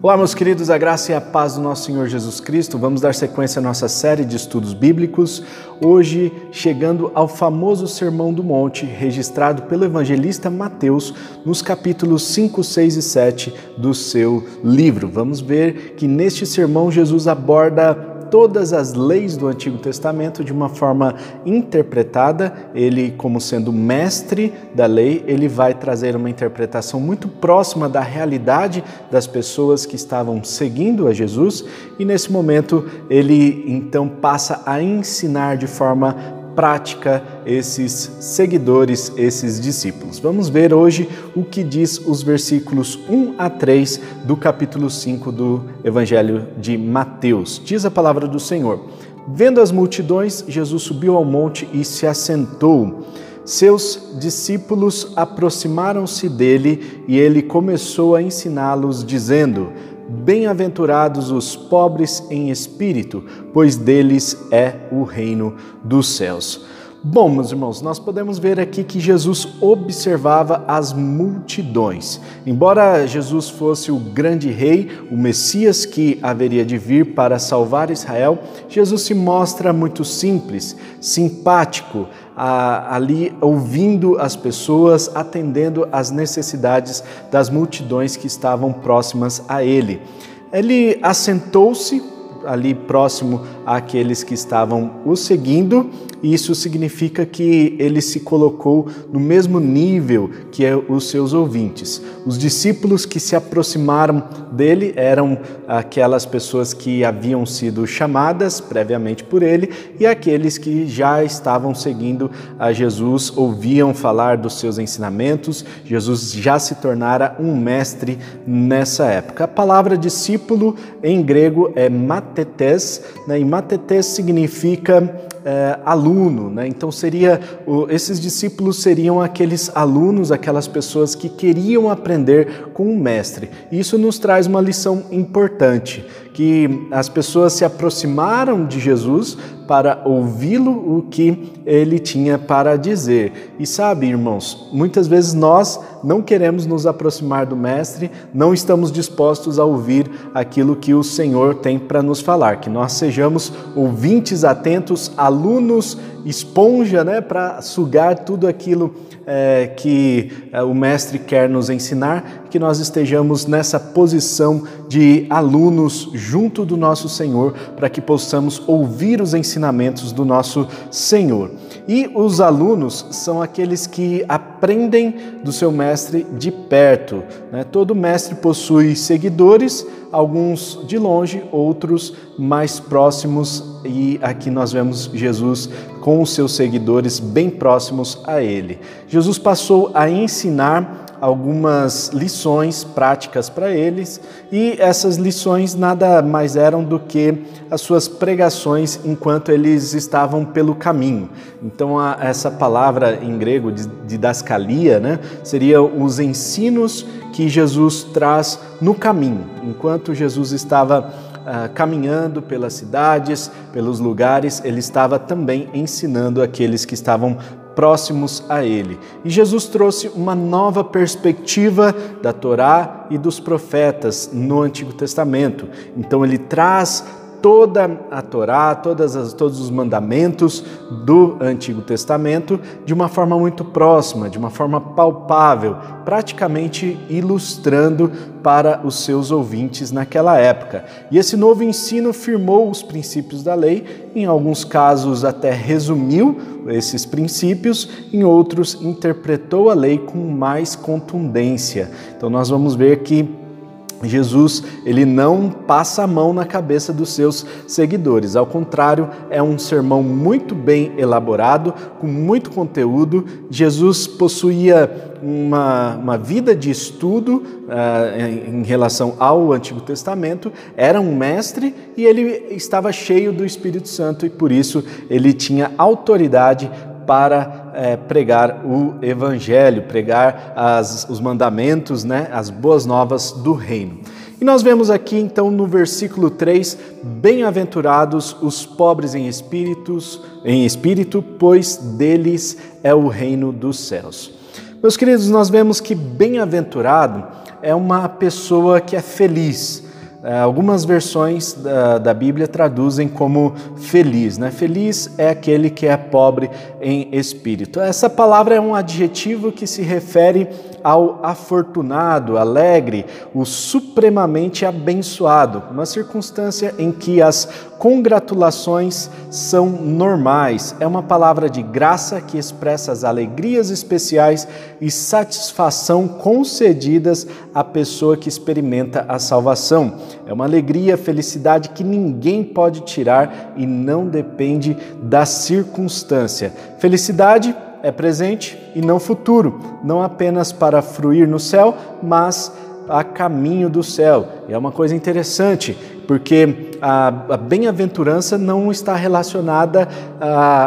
Olá, meus queridos, a graça e a paz do nosso Senhor Jesus Cristo. Vamos dar sequência à nossa série de estudos bíblicos, hoje chegando ao famoso Sermão do Monte, registrado pelo evangelista Mateus nos capítulos 5, 6 e 7 do seu livro. Vamos ver que neste sermão Jesus aborda todas as leis do Antigo Testamento de uma forma interpretada. Ele, como sendo mestre da lei, ele vai trazer uma interpretação muito próxima da realidade das pessoas que estavam seguindo a Jesus, e nesse momento ele então passa a ensinar de forma prática esses seguidores, esses discípulos. Vamos ver hoje o que diz os versículos 1 a 3 do capítulo 5 do Evangelho de Mateus. Diz a palavra do Senhor: Vendo as multidões, Jesus subiu ao monte e se assentou. Seus discípulos aproximaram-se dele e ele começou a ensiná-los, dizendo: Bem-aventurados os pobres em espírito, pois deles é o reino dos céus. Bom, meus irmãos, nós podemos ver aqui que Jesus observava as multidões. Embora Jesus fosse o grande rei, o Messias que haveria de vir para salvar Israel, Jesus se mostra muito simples, simpático, ali ouvindo as pessoas, atendendo às necessidades das multidões que estavam próximas a ele. Ele assentou-se ali próximo àqueles que estavam o seguindo isso significa que ele se colocou no mesmo nível que os seus ouvintes. Os discípulos que se aproximaram dele eram aquelas pessoas que haviam sido chamadas previamente por ele e aqueles que já estavam seguindo a Jesus, ouviam falar dos seus ensinamentos. Jesus já se tornara um mestre nessa época. A palavra discípulo em grego é matetes, né? e matetes significa é, aluno, né? Então seria esses discípulos seriam aqueles alunos, aquelas pessoas que queriam aprender com o mestre. Isso nos traz uma lição importante, que as pessoas se aproximaram de Jesus para ouvi-lo o que ele tinha para dizer. E sabe, irmãos, muitas vezes nós não queremos nos aproximar do Mestre, não estamos dispostos a ouvir aquilo que o Senhor tem para nos falar, que nós sejamos ouvintes atentos, alunos esponja, né, para sugar tudo aquilo é, que é, o Mestre quer nos ensinar, que nós estejamos nessa posição de alunos junto do nosso Senhor, para que possamos ouvir os ensinamentos do nosso Senhor. E os alunos são aqueles que aprendem do seu mestre de perto. Né? Todo mestre possui seguidores, alguns de longe, outros mais próximos, e aqui nós vemos Jesus com os seus seguidores bem próximos a ele. Jesus passou a ensinar algumas lições práticas para eles e essas lições nada mais eram do que as suas pregações enquanto eles estavam pelo caminho. Então, a, essa palavra em grego, de didascalia, né, seria os ensinos que Jesus traz no caminho, enquanto Jesus estava uh, caminhando pelas cidades, pelos lugares, ele estava também ensinando aqueles que estavam próximos a ele. E Jesus trouxe uma nova perspectiva da Torá e dos profetas no Antigo Testamento. Então ele traz toda a Torá, todas as, todos os mandamentos do Antigo Testamento de uma forma muito próxima, de uma forma palpável, praticamente ilustrando para os seus ouvintes naquela época. E esse novo ensino firmou os princípios da lei, em alguns casos até resumiu esses princípios, em outros interpretou a lei com mais contundência. Então nós vamos ver que Jesus, ele não passa a mão na cabeça dos seus seguidores. Ao contrário, é um sermão muito bem elaborado, com muito conteúdo. Jesus possuía uma, uma vida de estudo uh, em, em relação ao Antigo Testamento, era um mestre e ele estava cheio do Espírito Santo e por isso ele tinha autoridade para é, pregar o Evangelho, pregar as, os mandamentos, né, as boas novas do reino. E nós vemos aqui então no versículo 3, bem-aventurados os pobres em espíritos, em espírito, pois deles é o reino dos céus. Meus queridos, nós vemos que bem-aventurado é uma pessoa que é feliz, algumas versões da, da, Bíblia traduzem como feliz. Né? Feliz é aquele que é pobre em espírito. Essa palavra é um adjetivo que se refere ao afortunado, alegre, o supremamente abençoado, uma circunstância em que as congratulações são normais. É uma palavra de graça que expressa as alegrias especiais e satisfação concedidas à pessoa que experimenta a salvação. É uma alegria, felicidade que ninguém pode tirar e não depende da circunstância. Felicidade é presente e não futuro, não apenas para fruir no céu, mas a caminho do céu. E é uma coisa interessante, porque a, a bem-aventurança não está relacionada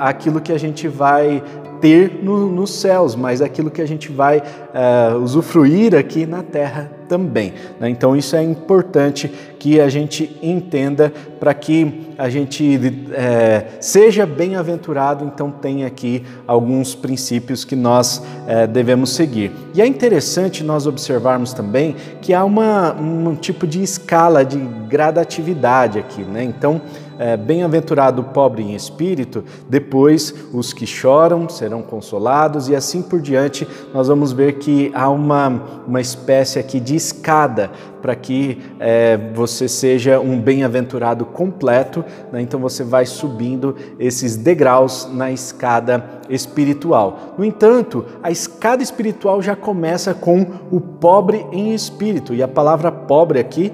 àquilo que a gente vai ter no, nos céus, mas aquilo que a gente vai uh, usufruir aqui na terra também. Né? Então, isso é importante que a gente entenda para que a gente é, seja bem-aventurado. Então, tem aqui alguns princípios que nós é, devemos seguir. E é interessante nós observarmos também que há uma, um tipo de escala de gradatividade aqui. Né? Então, é, bem-aventurado o pobre em espírito, depois os que choram serão consolados, e assim por diante, nós vamos ver que há uma, uma espécie aqui de escada para que é, você seja um bem-aventurado completo, né? então você vai subindo esses degraus na escada espiritual. No entanto, a escada espiritual já começa com o pobre em espírito, e a palavra pobre aqui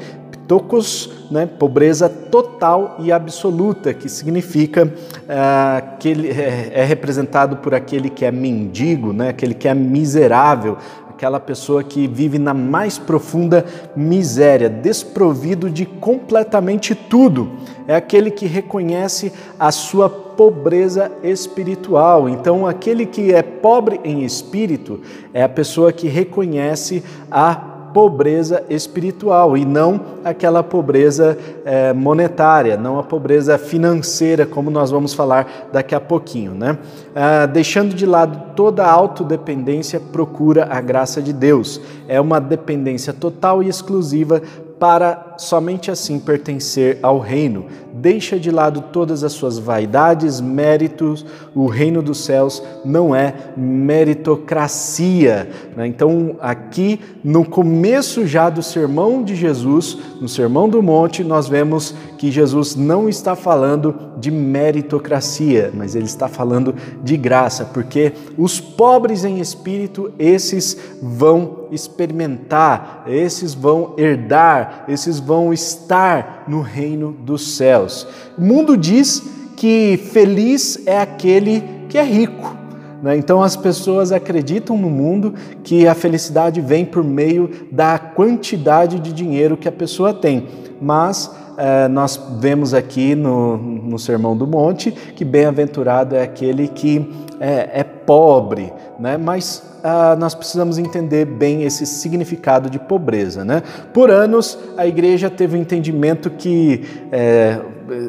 Tocos, né, pobreza total e absoluta, que significa ah, que ele é, é, representado por aquele que é mendigo, né, aquele que é miserável, aquela pessoa que vive na mais profunda miséria, desprovido de completamente tudo. É aquele que reconhece a sua pobreza espiritual. Então, aquele que é pobre em espírito é a pessoa que reconhece a pobreza espiritual e não aquela pobreza é, monetária, não a pobreza financeira, como nós vamos falar daqui a pouquinho. Né? Ah, deixando de lado toda a autodependência, procura a graça de Deus. É uma dependência total e exclusiva para somente assim pertencer ao reino. Deixa de lado todas as suas vaidades, méritos. O reino dos céus não é meritocracia. Né? Então, aqui no começo já do sermão de Jesus, no Sermão do Monte, nós vemos que Jesus não está falando de meritocracia, mas ele está falando de graça, porque os pobres em espírito, esses vão experimentar, esses vão herdar, esses vão estar no reino dos céus. O mundo diz que feliz é aquele que é rico. Né? Então as pessoas acreditam no mundo que a felicidade vem por meio da quantidade de dinheiro que a pessoa tem. Mas é, nós vemos aqui no, no Sermão do Monte que bem-aventurado é aquele que é, é pobre, né? mas ah, nós precisamos entender bem esse significado de pobreza. Né? Por anos, a igreja teve o um entendimento que é,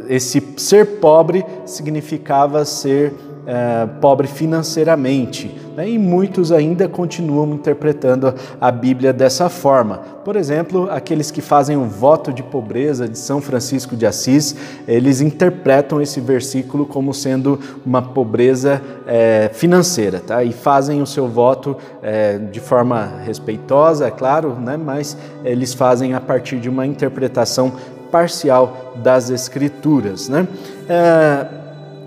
esse ser pobre significava ser é, pobre financeiramente. Né? E muitos ainda continuam interpretando a Bíblia dessa forma. Por exemplo, aqueles que fazem o voto de pobreza de São Francisco de Assis, eles interpretam esse versículo como sendo uma pobreza é, financeira, tá? E fazem o seu voto é, de forma respeitosa, é claro, né? mas eles fazem a partir de uma interpretação parcial das Escrituras, né? É,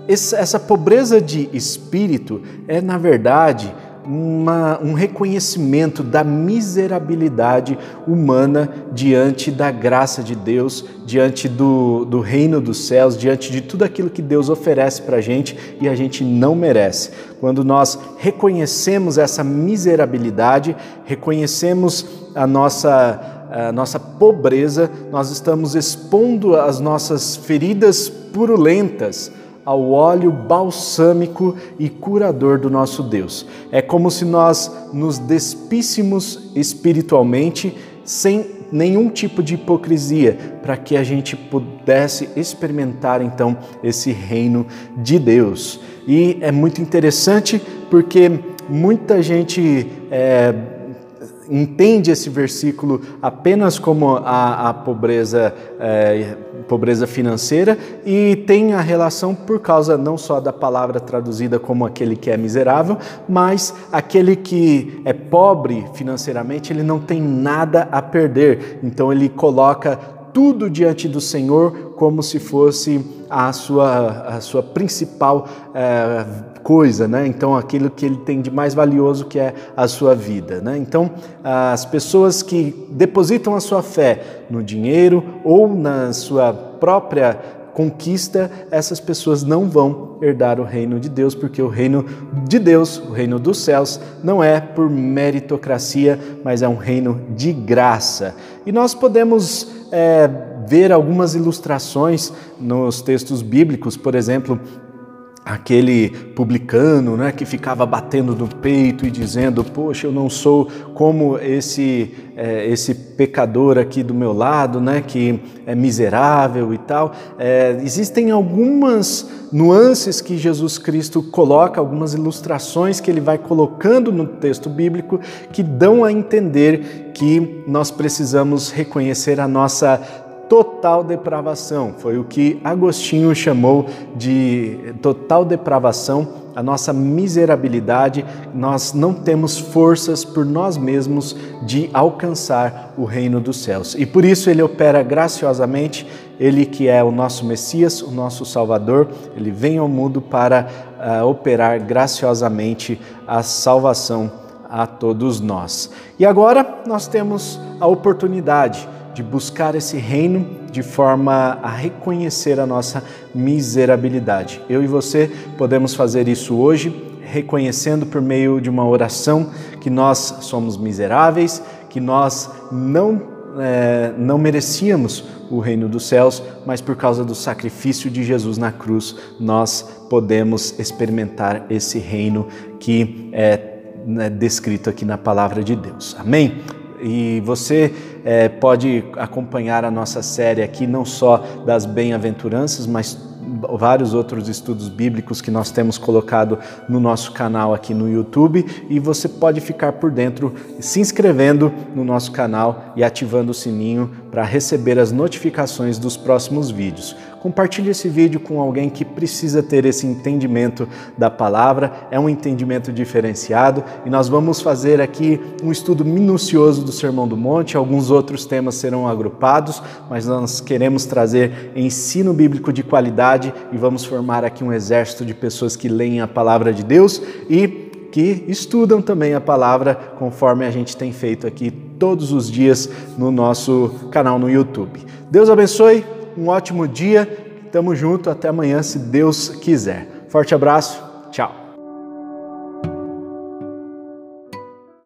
essa pobreza de espírito é, na verdade, uma, um reconhecimento da miserabilidade humana diante da graça de Deus, diante do, do reino dos céus, diante de tudo aquilo que Deus oferece para a gente e a gente não merece. Quando nós reconhecemos essa miserabilidade, reconhecemos a nossa a nossa pobreza, nós estamos expondo as nossas feridas purulentas ao óleo balsâmico e curador do nosso Deus. É como se nós nos despíssemos espiritualmente sem nenhum tipo de hipocrisia, para que a gente pudesse experimentar então esse reino de Deus. E é muito interessante porque muita gente é, entende esse versículo apenas como a, a pobreza, é, pobreza financeira e tem a relação por causa não só da palavra traduzida como aquele que é miserável, mas aquele que é pobre financeiramente, ele não tem nada a perder. Então ele coloca tudo diante do Senhor como se fosse a sua, a sua principal é, coisa, né? Então, aquilo que ele tem de mais valioso que é a sua vida, né? Então, as pessoas que depositam a sua fé no dinheiro ou na sua própria conquista, essas pessoas não vão herdar o reino de Deus, porque o reino de Deus, o reino dos céus, não é por meritocracia, mas é um reino de graça. E nós podemos é, ver algumas ilustrações nos textos bíblicos, por exemplo, aquele publicano, né, que ficava batendo no peito e dizendo: "Poxa, eu não sou como esse é, esse pecador aqui do meu lado, né, que é miserável e tal". É, existem algumas nuances que Jesus Cristo coloca, algumas ilustrações que ele vai colocando no texto bíblico que dão a entender que nós precisamos reconhecer a nossa total depravação. Foi o que Agostinho chamou de total depravação, a nossa miserabilidade. Nós não temos forças por nós mesmos de alcançar o reino dos céus. E por isso ele opera graciosamente, ele que é o nosso Messias, o nosso Salvador, ele vem ao mundo para uh, operar graciosamente a salvação a todos nós. E agora nós temos a oportunidade de buscar esse reino de forma a reconhecer a nossa miserabilidade. Eu e você podemos fazer isso hoje, reconhecendo por meio de uma oração que nós somos miseráveis, que nós não, é, não merecíamos o reino dos céus, mas por causa do sacrifício de Jesus na cruz, nós podemos experimentar esse reino que é né, descrito aqui na palavra de Deus. Amém? E você é, pode acompanhar a nossa série aqui, não só das bem-aventuranças, mas vários outros estudos bíblicos que nós temos colocado no nosso canal aqui no YouTube e você pode ficar por dentro se inscrevendo no nosso canal e ativando o sininho para receber as notificações dos próximos vídeos. Compartilhe esse vídeo com alguém que precisa ter esse entendimento da palavra, é um entendimento diferenciado. E nós vamos fazer aqui um estudo minucioso do Sermão do Monte, alguns outros temas serão agrupados, mas nós queremos trazer ensino bíblico de qualidade e vamos formar aqui um exército de pessoas que leem a palavra de Deus e que estudam também a palavra conforme a gente tem feito aqui todos os dias no nosso canal no YouTube. Deus abençoe um ótimo dia. Tamo junto, até amanhã, se Deus quiser. Forte abraço, tchau.